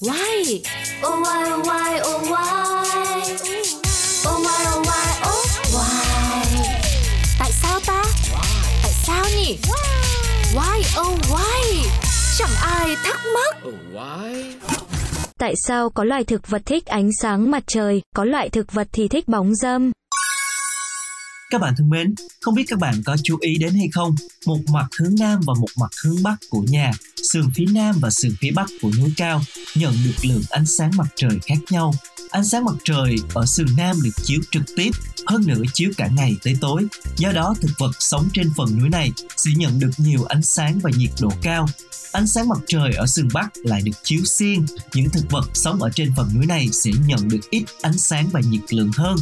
Why? Oh why oh why oh why? Oh why oh why oh why? Tại sao ta? Tại sao nhỉ? Why oh why? Chẳng ai thắc mắc. Oh, why? Tại sao có loài thực vật thích ánh sáng mặt trời, có loại thực vật thì thích bóng râm? Các bạn thân mến, không biết các bạn có chú ý đến hay không, một mặt hướng nam và một mặt hướng bắc của nhà, sườn phía nam và sườn phía bắc của núi cao nhận được lượng ánh sáng mặt trời khác nhau. Ánh sáng mặt trời ở sườn nam được chiếu trực tiếp, hơn nữa chiếu cả ngày tới tối. Do đó, thực vật sống trên phần núi này sẽ nhận được nhiều ánh sáng và nhiệt độ cao. Ánh sáng mặt trời ở sườn Bắc lại được chiếu xiên, những thực vật sống ở trên phần núi này sẽ nhận được ít ánh sáng và nhiệt lượng hơn.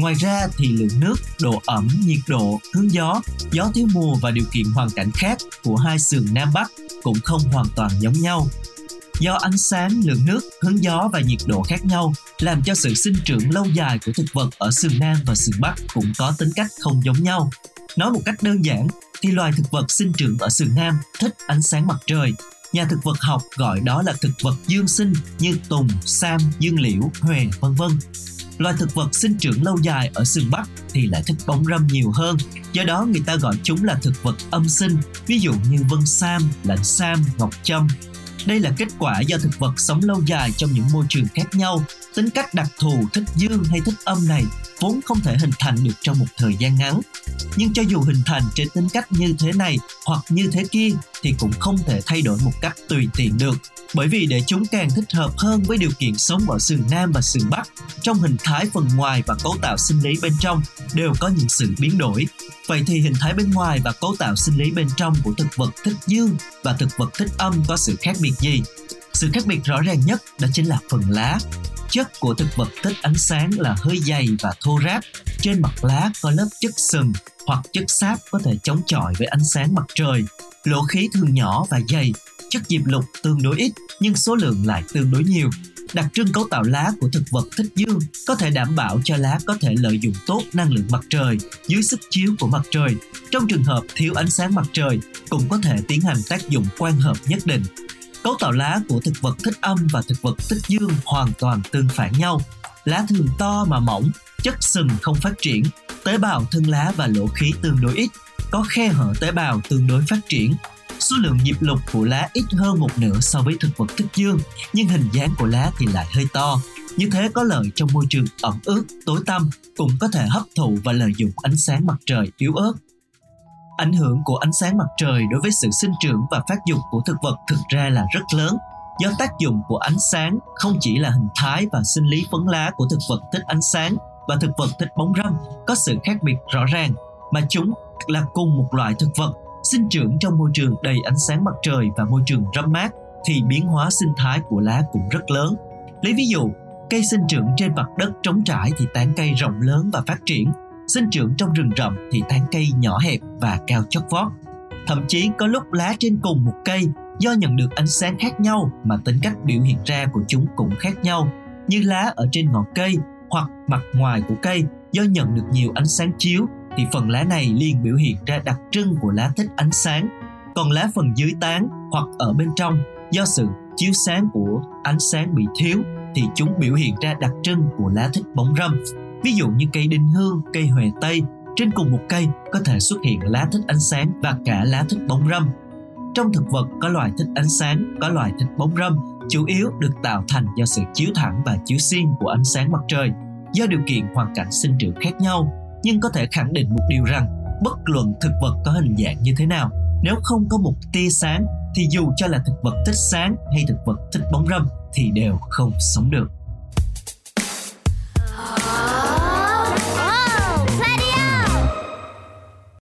Ngoài ra thì lượng nước, độ ẩm, nhiệt độ, hướng gió, gió thiếu mùa và điều kiện hoàn cảnh khác của hai sườn Nam Bắc cũng không hoàn toàn giống nhau. Do ánh sáng, lượng nước, hướng gió và nhiệt độ khác nhau làm cho sự sinh trưởng lâu dài của thực vật ở sườn Nam và sườn Bắc cũng có tính cách không giống nhau. Nói một cách đơn giản thì loài thực vật sinh trưởng ở sườn Nam thích ánh sáng mặt trời. Nhà thực vật học gọi đó là thực vật dương sinh như tùng, sam, dương liễu, hòe, vân vân. Loài thực vật sinh trưởng lâu dài ở sườn Bắc thì lại thích bóng râm nhiều hơn, do đó người ta gọi chúng là thực vật âm sinh, ví dụ như vân sam, lạnh sam, ngọc trâm. Đây là kết quả do thực vật sống lâu dài trong những môi trường khác nhau, tính cách đặc thù thích dương hay thích âm này vốn không thể hình thành được trong một thời gian ngắn. Nhưng cho dù hình thành trên tính cách như thế này hoặc như thế kia thì cũng không thể thay đổi một cách tùy tiện được. Bởi vì để chúng càng thích hợp hơn với điều kiện sống ở sườn Nam và sườn Bắc, trong hình thái phần ngoài và cấu tạo sinh lý bên trong đều có những sự biến đổi. Vậy thì hình thái bên ngoài và cấu tạo sinh lý bên trong của thực vật thích dương và thực vật thích âm có sự khác biệt gì? Sự khác biệt rõ ràng nhất đó chính là phần lá chất của thực vật thích ánh sáng là hơi dày và thô ráp. Trên mặt lá có lớp chất sừng hoặc chất sáp có thể chống chọi với ánh sáng mặt trời. Lỗ khí thường nhỏ và dày, chất diệp lục tương đối ít nhưng số lượng lại tương đối nhiều. Đặc trưng cấu tạo lá của thực vật thích dương có thể đảm bảo cho lá có thể lợi dụng tốt năng lượng mặt trời dưới sức chiếu của mặt trời. Trong trường hợp thiếu ánh sáng mặt trời, cũng có thể tiến hành tác dụng quan hợp nhất định Cấu tạo lá của thực vật thích âm và thực vật thích dương hoàn toàn tương phản nhau. Lá thường to mà mỏng, chất sừng không phát triển, tế bào thân lá và lỗ khí tương đối ít, có khe hở tế bào tương đối phát triển. Số lượng nhịp lục của lá ít hơn một nửa so với thực vật thích dương, nhưng hình dáng của lá thì lại hơi to. Như thế có lợi trong môi trường ẩm ướt, tối tăm, cũng có thể hấp thụ và lợi dụng ánh sáng mặt trời yếu ớt ảnh hưởng của ánh sáng mặt trời đối với sự sinh trưởng và phát dục của thực vật thực ra là rất lớn do tác dụng của ánh sáng không chỉ là hình thái và sinh lý phấn lá của thực vật thích ánh sáng và thực vật thích bóng râm có sự khác biệt rõ ràng mà chúng là cùng một loại thực vật sinh trưởng trong môi trường đầy ánh sáng mặt trời và môi trường râm mát thì biến hóa sinh thái của lá cũng rất lớn. Lấy ví dụ, cây sinh trưởng trên mặt đất trống trải thì tán cây rộng lớn và phát triển, sinh trưởng trong rừng rậm thì tán cây nhỏ hẹp và cao chót vót. Thậm chí có lúc lá trên cùng một cây do nhận được ánh sáng khác nhau mà tính cách biểu hiện ra của chúng cũng khác nhau. Như lá ở trên ngọn cây hoặc mặt ngoài của cây do nhận được nhiều ánh sáng chiếu thì phần lá này liền biểu hiện ra đặc trưng của lá thích ánh sáng. Còn lá phần dưới tán hoặc ở bên trong do sự chiếu sáng của ánh sáng bị thiếu thì chúng biểu hiện ra đặc trưng của lá thích bóng râm. Ví dụ như cây đinh hương, cây hòe tây, trên cùng một cây có thể xuất hiện lá thích ánh sáng và cả lá thích bóng râm. Trong thực vật có loài thích ánh sáng, có loài thích bóng râm, chủ yếu được tạo thành do sự chiếu thẳng và chiếu xiên của ánh sáng mặt trời. Do điều kiện hoàn cảnh sinh trưởng khác nhau, nhưng có thể khẳng định một điều rằng bất luận thực vật có hình dạng như thế nào, nếu không có một tia sáng thì dù cho là thực vật thích sáng hay thực vật thích bóng râm thì đều không sống được.